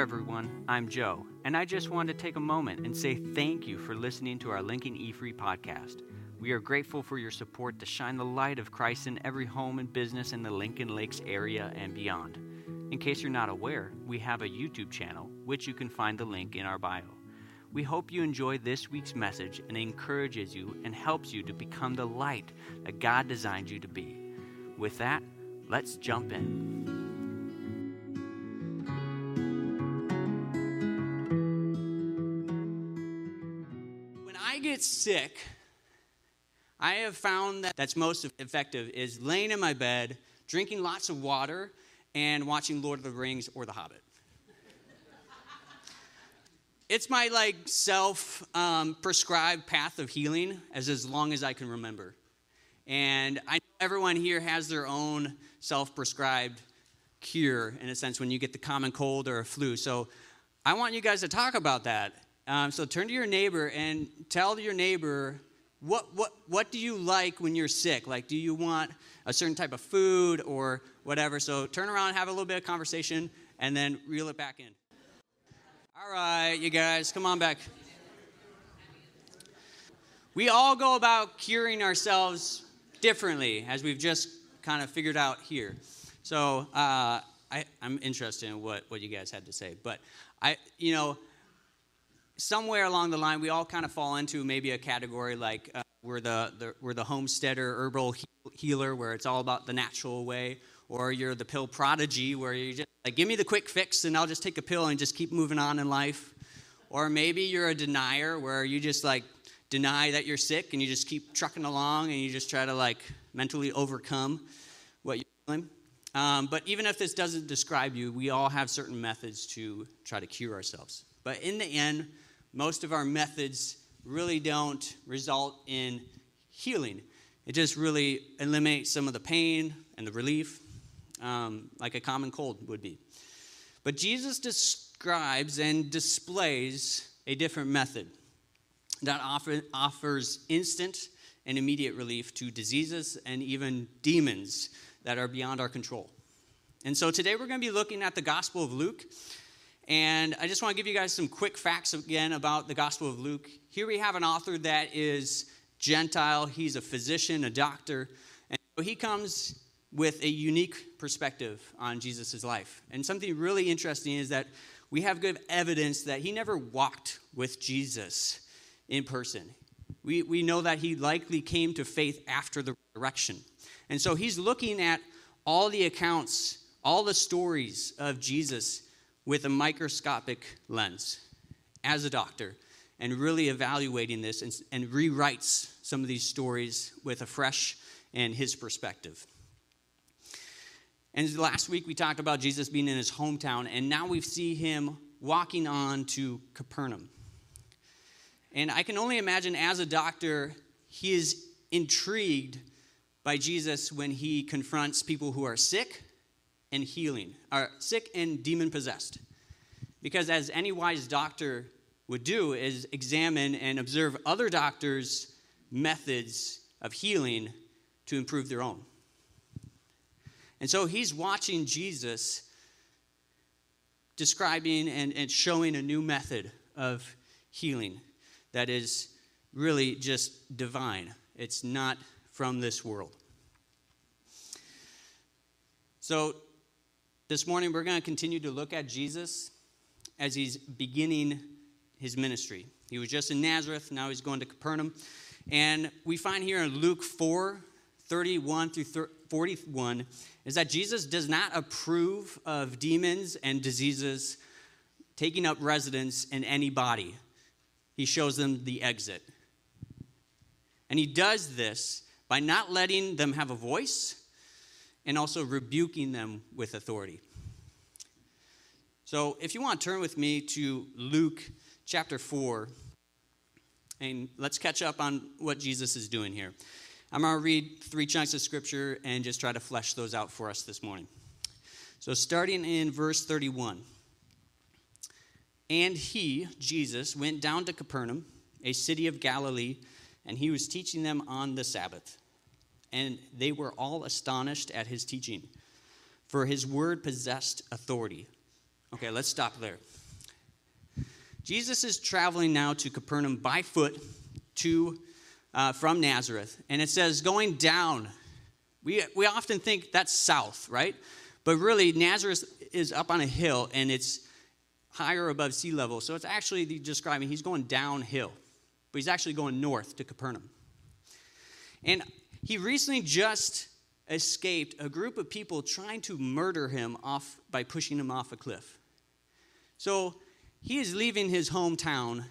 there, everyone. I'm Joe, and I just wanted to take a moment and say thank you for listening to our Lincoln E Free podcast. We are grateful for your support to shine the light of Christ in every home and business in the Lincoln Lakes area and beyond. In case you're not aware, we have a YouTube channel, which you can find the link in our bio. We hope you enjoy this week's message and encourages you and helps you to become the light that God designed you to be. With that, let's jump in. Get sick, I have found that that's most effective is laying in my bed, drinking lots of water, and watching Lord of the Rings or The Hobbit. it's my like self um, prescribed path of healing as as long as I can remember. And I know everyone here has their own self prescribed cure in a sense when you get the common cold or a flu. So I want you guys to talk about that. Um, so turn to your neighbor and tell your neighbor what, what, what do you like when you're sick? Like, do you want a certain type of food or whatever? So turn around, have a little bit of conversation, and then reel it back in. All right, you guys, come on back. We all go about curing ourselves differently, as we've just kind of figured out here. So uh, I, I'm interested in what, what you guys had to say. But I, you know, somewhere along the line, we all kind of fall into maybe a category like uh, we're the, the, we're the homesteader herbal healer, where it's all about the natural way, or you're the pill prodigy, where you just like give me the quick fix and I'll just take a pill and just keep moving on in life. Or maybe you're a denier, where you just like deny that you're sick and you just keep trucking along and you just try to like mentally overcome what you're feeling. Um, but even if this doesn't describe you, we all have certain methods to try to cure ourselves. But in the end, most of our methods really don't result in healing. It just really eliminates some of the pain and the relief, um, like a common cold would be. But Jesus describes and displays a different method that offer, offers instant and immediate relief to diseases and even demons that are beyond our control. And so today we're going to be looking at the Gospel of Luke. And I just want to give you guys some quick facts again about the Gospel of Luke. Here we have an author that is Gentile, he's a physician, a doctor, and so he comes with a unique perspective on Jesus' life. And something really interesting is that we have good evidence that he never walked with Jesus in person. We, we know that he likely came to faith after the resurrection. And so he's looking at all the accounts, all the stories of Jesus with a microscopic lens as a doctor and really evaluating this and, and rewrites some of these stories with a fresh and his perspective. And last week we talked about Jesus being in his hometown, and now we see him walking on to Capernaum. And I can only imagine as a doctor, he is intrigued by Jesus when he confronts people who are sick and healing, are sick and demon possessed. Because as any wise doctor would do is examine and observe other doctors' methods of healing to improve their own. And so he's watching Jesus describing and, and showing a new method of healing that is really just divine. It's not from this world. So, this morning we're going to continue to look at Jesus as he's beginning his ministry. He was just in Nazareth, now he's going to Capernaum. And we find here in Luke 4 31 through 41 is that Jesus does not approve of demons and diseases taking up residence in any body. He shows them the exit. And he does this by not letting them have a voice and also rebuking them with authority. So, if you want to turn with me to Luke chapter 4, and let's catch up on what Jesus is doing here. I'm going to read three chunks of scripture and just try to flesh those out for us this morning. So, starting in verse 31. And he, Jesus, went down to Capernaum, a city of Galilee, and he was teaching them on the Sabbath and they were all astonished at his teaching, for his word possessed authority. Okay, let's stop there. Jesus is traveling now to Capernaum by foot to uh, from Nazareth, and it says going down. We we often think that's south, right? But really, Nazareth is up on a hill, and it's higher above sea level. So it's actually describing he's going downhill, but he's actually going north to Capernaum. And he recently just escaped a group of people trying to murder him off by pushing him off a cliff. So he is leaving his hometown,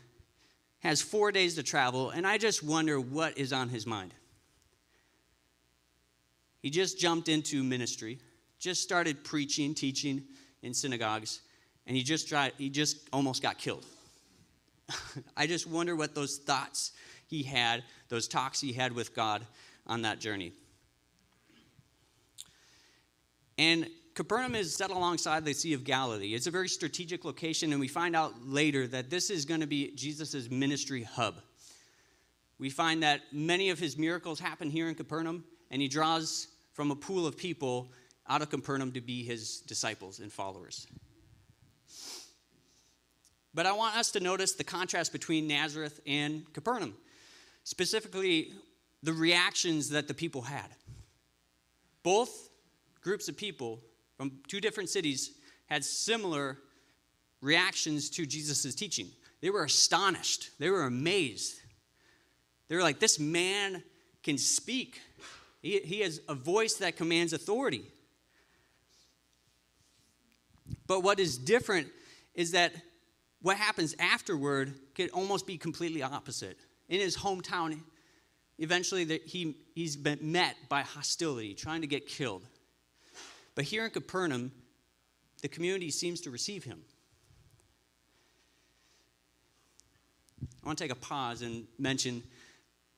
has four days to travel, and I just wonder what is on his mind. He just jumped into ministry, just started preaching, teaching in synagogues, and he just tried, he just almost got killed. I just wonder what those thoughts he had, those talks he had with God on that journey. And Capernaum is set alongside the Sea of Galilee. It's a very strategic location, and we find out later that this is going to be Jesus' ministry hub. We find that many of his miracles happen here in Capernaum, and he draws from a pool of people out of Capernaum to be his disciples and followers. But I want us to notice the contrast between Nazareth and Capernaum, specifically the reactions that the people had. Both groups of people from two different cities had similar reactions to Jesus' teaching. They were astonished, they were amazed. They were like, This man can speak, he, he has a voice that commands authority. But what is different is that what happens afterward could almost be completely opposite. In his hometown, eventually the, he, he's been met by hostility, trying to get killed. But here in Capernaum, the community seems to receive him. I want to take a pause and mention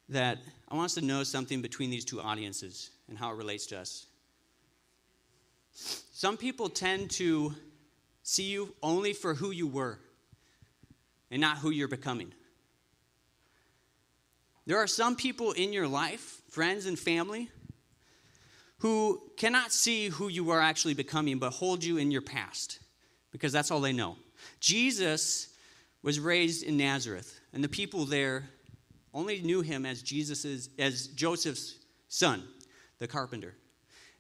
that I want us to know something between these two audiences and how it relates to us. Some people tend to see you only for who you were and not who you're becoming. There are some people in your life, friends and family, who cannot see who you are actually becoming, but hold you in your past because that's all they know. Jesus was raised in Nazareth, and the people there only knew him as Jesus's as Joseph's son, the carpenter.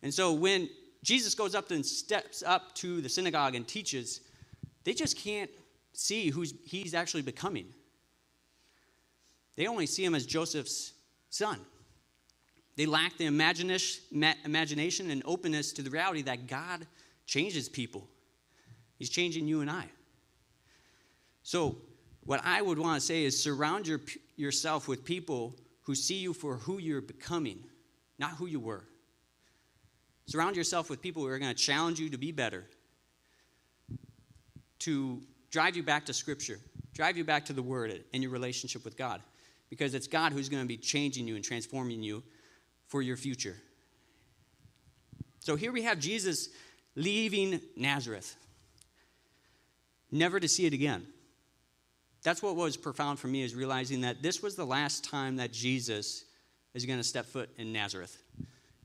And so when Jesus goes up and steps up to the synagogue and teaches, they just can't see who he's actually becoming. They only see him as Joseph's son. They lack the imagination and openness to the reality that God changes people. He's changing you and I. So, what I would want to say is surround your, yourself with people who see you for who you're becoming, not who you were. Surround yourself with people who are going to challenge you to be better, to drive you back to Scripture, drive you back to the Word and your relationship with God. Because it's God who's going to be changing you and transforming you for your future. So here we have Jesus leaving Nazareth, never to see it again. That's what was profound for me is realizing that this was the last time that Jesus is going to step foot in Nazareth.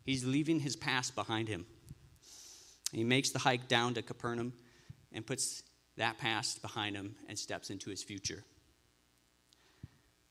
He's leaving his past behind him. He makes the hike down to Capernaum and puts that past behind him and steps into his future.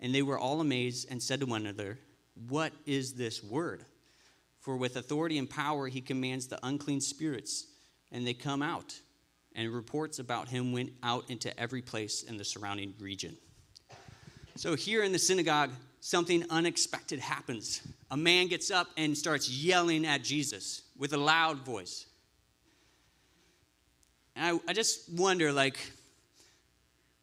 And they were all amazed and said to one another, What is this word? For with authority and power he commands the unclean spirits, and they come out. And reports about him went out into every place in the surrounding region. So, here in the synagogue, something unexpected happens. A man gets up and starts yelling at Jesus with a loud voice. And I, I just wonder, like,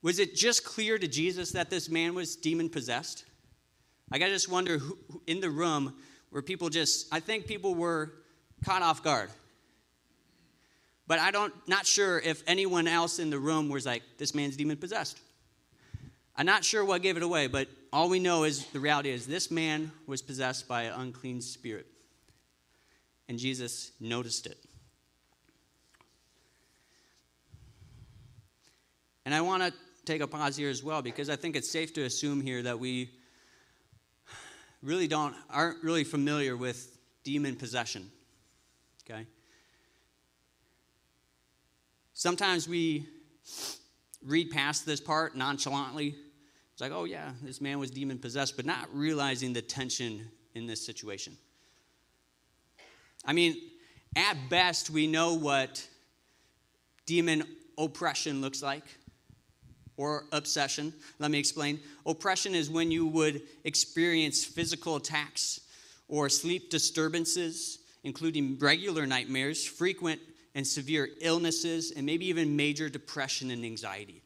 was it just clear to Jesus that this man was demon possessed? I just wonder who, in the room where people just, I think people were caught off guard. But I don't not sure if anyone else in the room was like, this man's demon possessed. I'm not sure what gave it away, but all we know is the reality is this man was possessed by an unclean spirit. And Jesus noticed it. And I want to take a pause here as well because I think it's safe to assume here that we really don't aren't really familiar with demon possession. Okay? Sometimes we read past this part nonchalantly. It's like, oh yeah, this man was demon possessed, but not realizing the tension in this situation. I mean, at best, we know what demon oppression looks like or obsession. Let me explain. Oppression is when you would experience physical attacks or sleep disturbances, including regular nightmares, frequent and severe illnesses, and maybe even major depression and anxiety.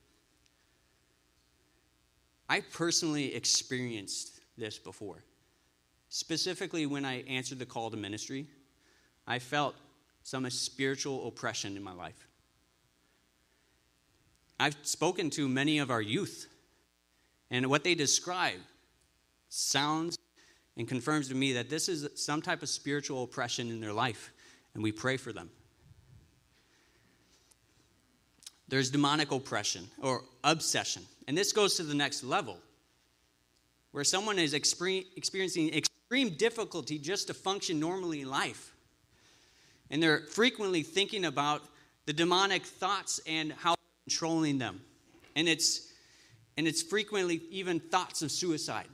I personally experienced this before. Specifically, when I answered the call to ministry, I felt some spiritual oppression in my life. I've spoken to many of our youth, and what they describe sounds and confirms to me that this is some type of spiritual oppression in their life, and we pray for them. There's demonic oppression or obsession, and this goes to the next level where someone is experiencing extreme difficulty just to function normally in life. And they're frequently thinking about the demonic thoughts and how controlling them. And it's and it's frequently even thoughts of suicide.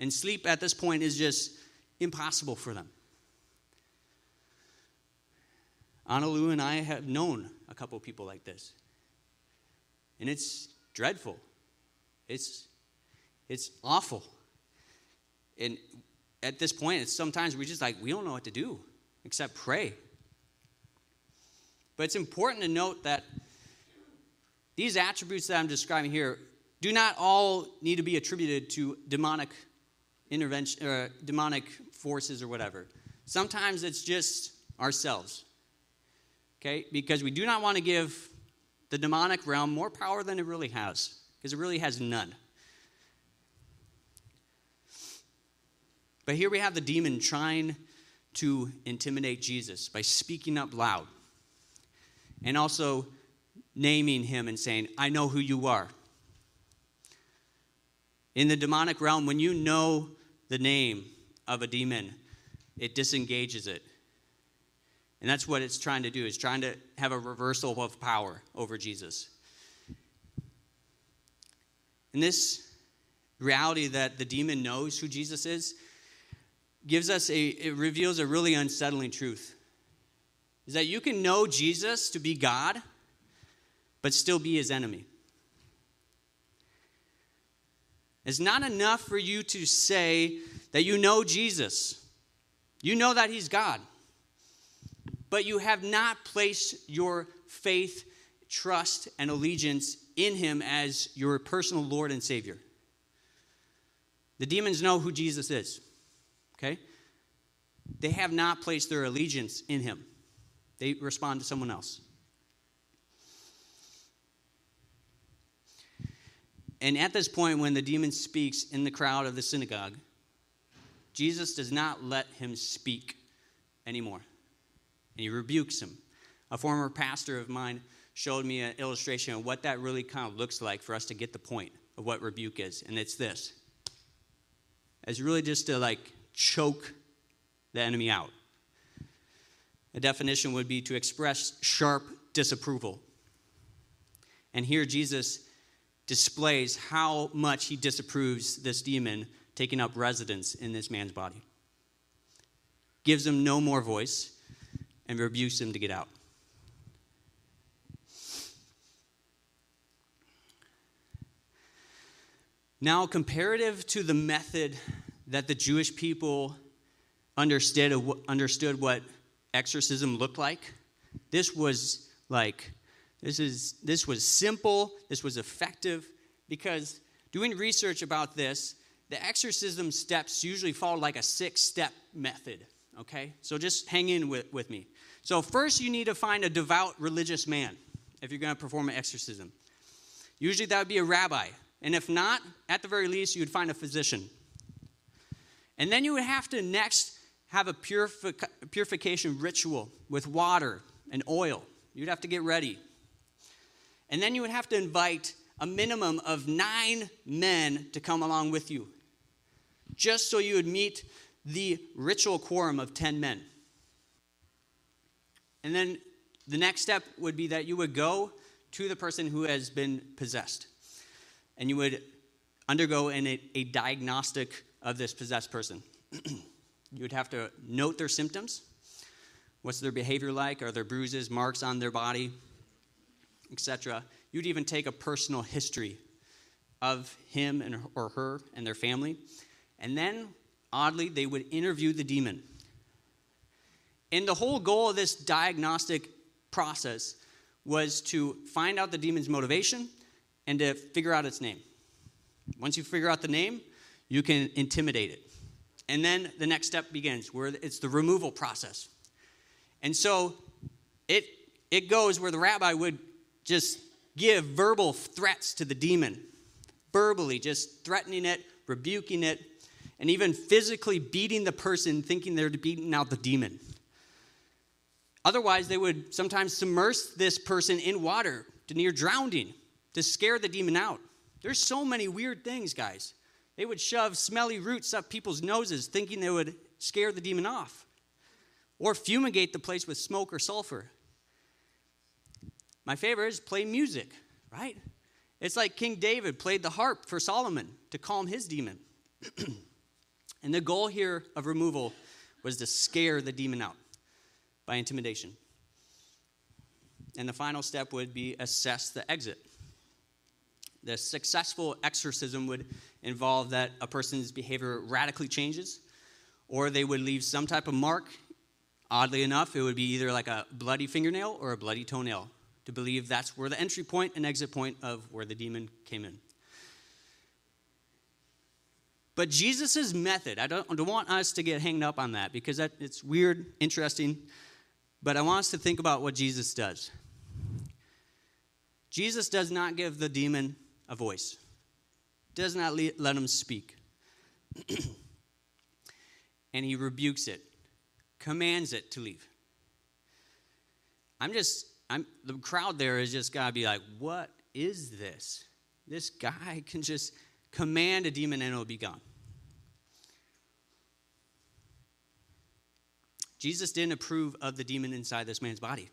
And sleep at this point is just impossible for them. Analu and I have known a couple people like this. And it's dreadful. It's it's awful. And at this point, it's sometimes we just like we don't know what to do except pray. But it's important to note that these attributes that I'm describing here do not all need to be attributed to demonic intervention uh, demonic forces or whatever. Sometimes it's just ourselves. Okay? Because we do not want to give the demonic realm more power than it really has, because it really has none. But here we have the demon trying to intimidate Jesus by speaking up loud and also naming him and saying, I know who you are. In the demonic realm, when you know the name of a demon, it disengages it. And that's what it's trying to do, is trying to have a reversal of power over Jesus. And this reality that the demon knows who Jesus is gives us a, it reveals a really unsettling truth. Is that you can know Jesus to be God but still be his enemy. It's not enough for you to say that you know Jesus. You know that he's God. But you have not placed your faith, trust, and allegiance in him as your personal Lord and Savior. The demons know who Jesus is. Okay? They have not placed their allegiance in him. They respond to someone else. And at this point, when the demon speaks in the crowd of the synagogue, Jesus does not let him speak anymore. And he rebukes him. A former pastor of mine showed me an illustration of what that really kind of looks like for us to get the point of what rebuke is. And it's this it's really just to like choke the enemy out. A definition would be to express sharp disapproval. And here Jesus displays how much he disapproves this demon taking up residence in this man's body. Gives him no more voice and rebukes him to get out. Now, comparative to the method that the Jewish people understood, understood what exorcism looked like, this was like this, is, this was simple, this was effective, because doing research about this, the exorcism steps usually follow like a six step method, okay? So just hang in with, with me. So, first, you need to find a devout religious man if you're going to perform an exorcism. Usually, that would be a rabbi. And if not, at the very least, you would find a physician. And then you would have to next have a purific- purification ritual with water and oil. You'd have to get ready. And then you would have to invite a minimum of nine men to come along with you, just so you would meet the ritual quorum of 10 men. And then the next step would be that you would go to the person who has been possessed, and you would undergo an, a, a diagnostic of this possessed person. you would have to note their symptoms. What's their behavior like? Are there bruises, marks on their body, etc.? You'd even take a personal history of him and, or her and their family. And then, oddly, they would interview the demon. And the whole goal of this diagnostic process was to find out the demon's motivation and to figure out its name. Once you figure out the name, you can intimidate it. And then the next step begins, where it's the removal process. And so it, it goes where the rabbi would just give verbal threats to the demon, verbally, just threatening it, rebuking it, and even physically beating the person, thinking they're beating out the demon. Otherwise, they would sometimes submerge this person in water to near drowning to scare the demon out. There's so many weird things, guys. They would shove smelly roots up people's noses, thinking they would scare the demon off, or fumigate the place with smoke or sulfur. My favorite is play music, right? It's like King David played the harp for Solomon to calm his demon. and the goal here of removal was to scare the demon out by intimidation. And the final step would be assess the exit. The successful exorcism would involve that a person's behavior radically changes, or they would leave some type of mark. Oddly enough, it would be either like a bloody fingernail or a bloody toenail to believe that's where the entry point and exit point of where the demon came in. But Jesus' method, I don't, I don't want us to get hanged up on that because that, it's weird, interesting, but I want us to think about what Jesus does. Jesus does not give the demon a voice, does not let him speak. and he rebukes it, commands it to leave. I'm just I'm, the crowd there is just got to be like, what is this? This guy can just command a demon and it'll be gone. Jesus didn't approve of the demon inside this man's body.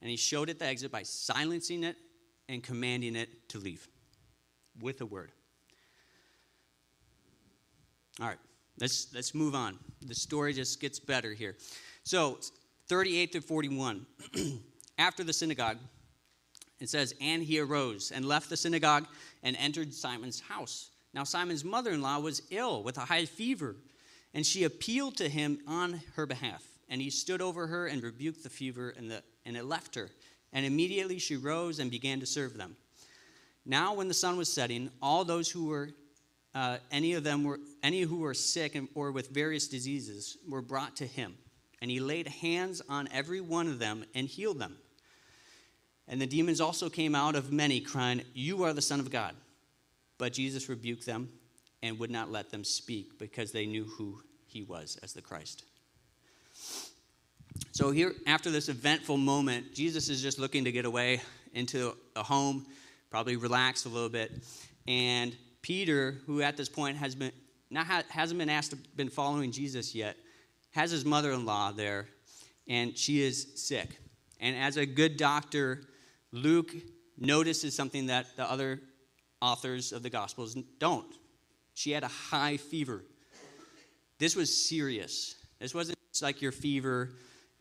And he showed it the exit by silencing it and commanding it to leave with a word. All right, let's, let's move on. The story just gets better here. So, 38 to 41. after the synagogue, it says, And he arose and left the synagogue and entered Simon's house. Now, Simon's mother in law was ill with a high fever, and she appealed to him on her behalf. And he stood over her and rebuked the fever, and, the, and it left her. And immediately she rose and began to serve them. Now, when the sun was setting, all those who were uh, any of them were any who were sick and, or with various diseases were brought to him and he laid hands on every one of them and healed them and the demons also came out of many, crying, You are the Son of God. But Jesus rebuked them and would not let them speak because they knew who he was as the Christ. So, here, after this eventful moment, Jesus is just looking to get away into a home, probably relax a little bit. And Peter, who at this point has been, not hasn't been asked to been following Jesus yet, has his mother in law there, and she is sick. And as a good doctor Luke notices something that the other authors of the Gospels don't. She had a high fever. This was serious. This wasn't just like your fever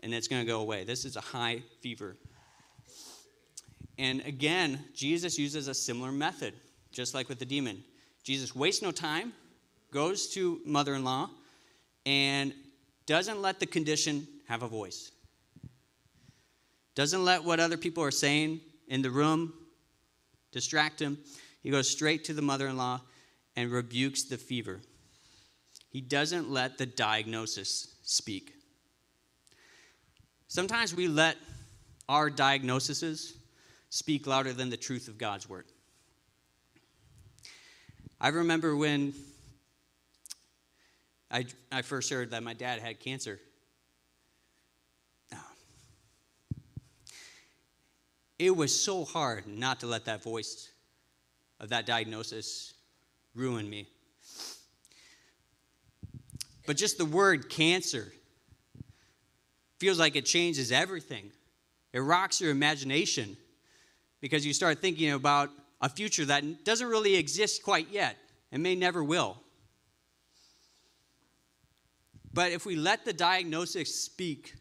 and it's going to go away. This is a high fever. And again, Jesus uses a similar method, just like with the demon. Jesus wastes no time, goes to mother in law, and doesn't let the condition have a voice doesn't let what other people are saying in the room distract him. He goes straight to the mother in law and rebukes the fever. He doesn't let the diagnosis speak. Sometimes we let our diagnoses speak louder than the truth of God's word. I remember when I, I first heard that my dad had cancer. It was so hard not to let that voice of that diagnosis ruin me. But just the word cancer feels like it changes everything. It rocks your imagination because you start thinking about a future that doesn't really exist quite yet and may never will. But if we let the diagnosis speak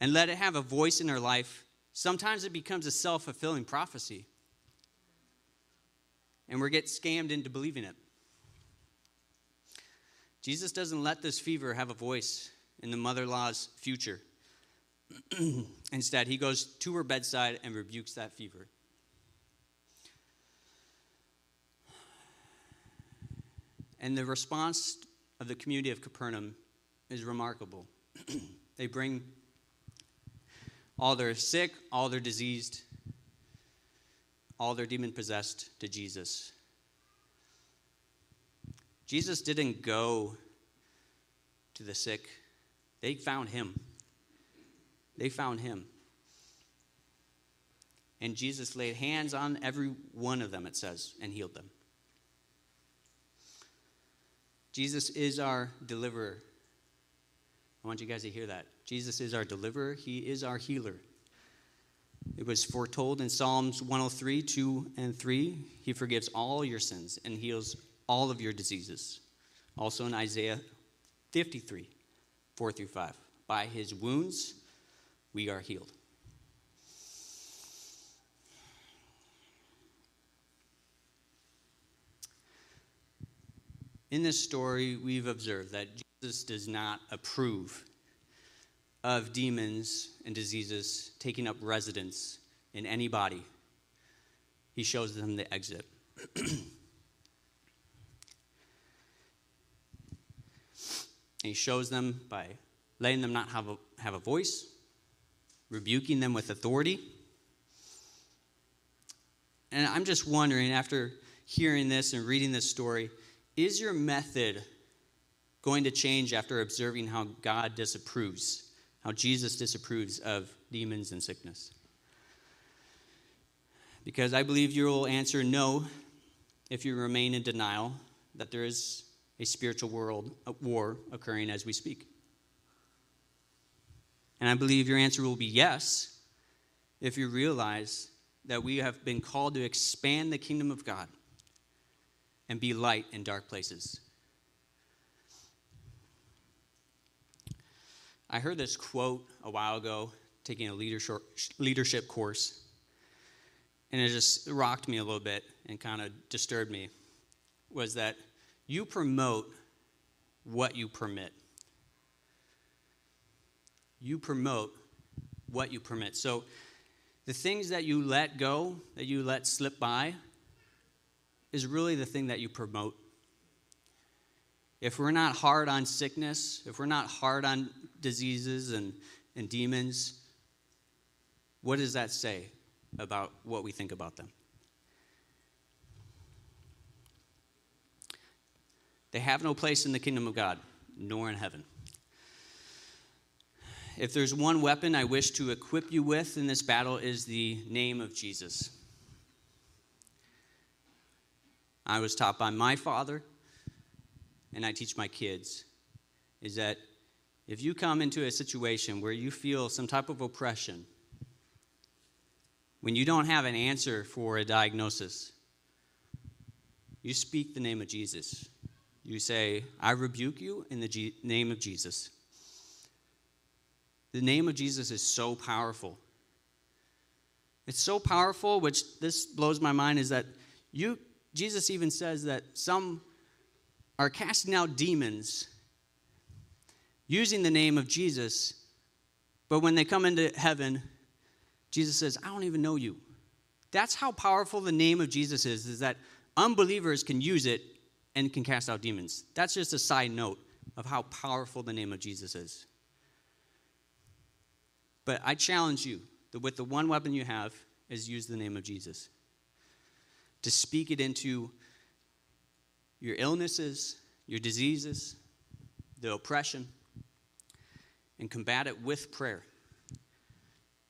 and let it have a voice in our life, sometimes it becomes a self fulfilling prophecy. And we get scammed into believing it. Jesus doesn't let this fever have a voice in the mother in law's future. Instead, he goes to her bedside and rebukes that fever. And the response of the community of Capernaum is remarkable. they bring all their sick, all their diseased, all their demon possessed to Jesus. Jesus didn't go to the sick, they found him. They found him. And Jesus laid hands on every one of them, it says, and healed them. Jesus is our deliverer. I want you guys to hear that. Jesus is our deliverer, He is our healer. It was foretold in Psalms 103, 2 and 3. He forgives all your sins and heals all of your diseases. Also in Isaiah 53, 4 through 5. By his wounds, we are healed. In this story, we've observed that Jesus does not approve of demons and diseases taking up residence in any body. He shows them the exit. he shows them by letting them not have a, have a voice, rebuking them with authority. And I'm just wondering, after hearing this and reading this story, is your method going to change after observing how God disapproves, how Jesus disapproves of demons and sickness? Because I believe you will answer no if you remain in denial that there is a spiritual world a war occurring as we speak. And I believe your answer will be yes if you realize that we have been called to expand the kingdom of God and be light in dark places. I heard this quote a while ago taking a leadership, course, and it just rocked me a little bit and kind of disturbed me. Was that you promote what you permit? You promote what you permit. So the things that you let go, that you let slip by, is really the thing that you promote. If we're not hard on sickness, if we're not hard on diseases and, and demons, what does that say about what we think about them? They have no place in the kingdom of God, nor in heaven. If there's one weapon I wish to equip you with in this battle is the name of Jesus. I was taught by my father, and I teach my kids, is that if you come into a situation where you feel some type of oppression, when you don't have an answer for a diagnosis, you speak the name of Jesus. You say, I rebuke you in the G- name of Jesus. The name of Jesus is so powerful. It's so powerful, which this blows my mind, is that you Jesus even says that some are casting out demons using the name of Jesus, but when they come into heaven, Jesus says, I don't even know you. That's how powerful the name of Jesus is, is that unbelievers can use it and can cast out demons. That's just a side note of how powerful the name of Jesus is. But I challenge you that with the one weapon you have is use the name of Jesus. To speak it into your illnesses, your diseases, the oppression, and combat it with prayer.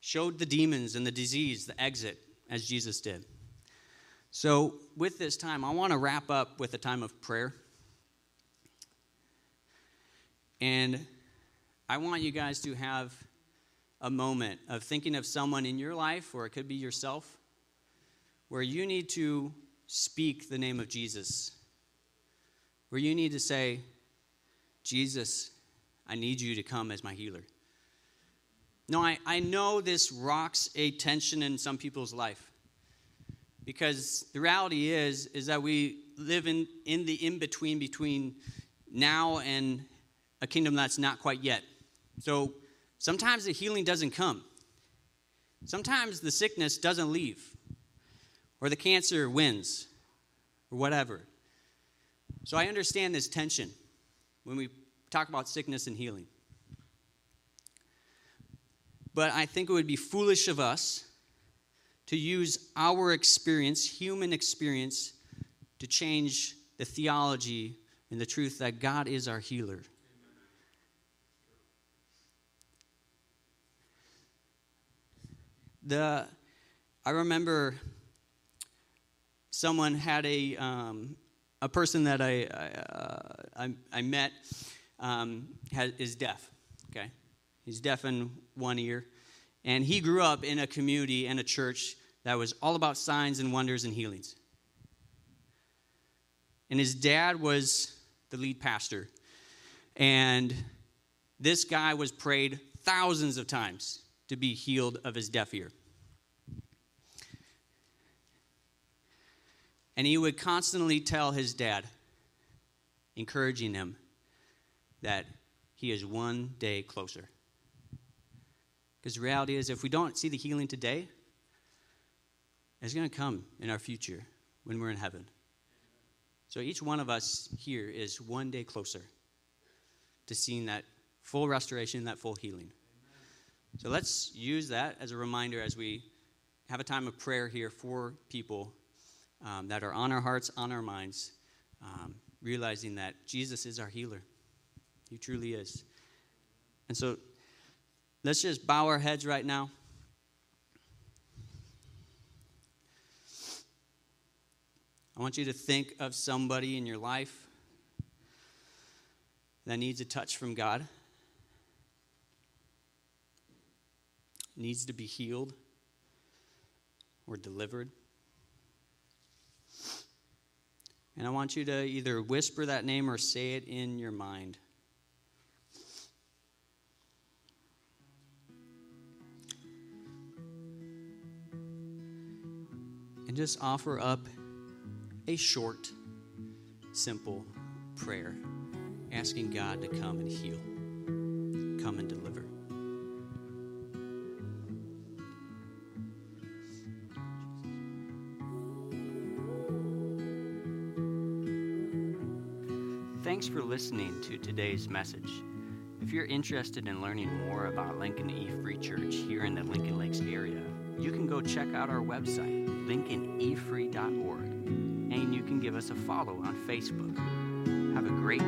Showed the demons and the disease the exit as Jesus did. So, with this time, I want to wrap up with a time of prayer. And I want you guys to have a moment of thinking of someone in your life, or it could be yourself, where you need to speak the name of Jesus. Where you need to say, Jesus, I need you to come as my healer. No, I, I know this rocks a tension in some people's life. Because the reality is, is that we live in, in the in-between between now and a kingdom that's not quite yet. So sometimes the healing doesn't come. Sometimes the sickness doesn't leave. Or the cancer wins. Or whatever. So I understand this tension when we talk about sickness and healing. But I think it would be foolish of us to use our experience, human experience, to change the theology and the truth that God is our healer. The, I remember someone had a, um, a person that I, uh, I, I, met um, has, is deaf. Okay, he's deaf in one ear, and he grew up in a community and a church that was all about signs and wonders and healings. And his dad was the lead pastor, and this guy was prayed thousands of times to be healed of his deaf ear. And he would constantly tell his dad, encouraging him, that he is one day closer. Because the reality is, if we don't see the healing today, it's going to come in our future when we're in heaven. So each one of us here is one day closer to seeing that full restoration, that full healing. So let's use that as a reminder as we have a time of prayer here for people um, that are on our hearts, on our minds, um, realizing that Jesus is our healer. He truly is. And so let's just bow our heads right now. I want you to think of somebody in your life that needs a touch from God, needs to be healed or delivered. And I want you to either whisper that name or say it in your mind. And just offer up a short, simple prayer asking God to come and heal, come and deliver. Thanks for listening to today's message. If you're interested in learning more about Lincoln E Free Church here in the Lincoln Lakes area, you can go check out our website, lincolnefree.org, and you can give us a follow on Facebook. Have a great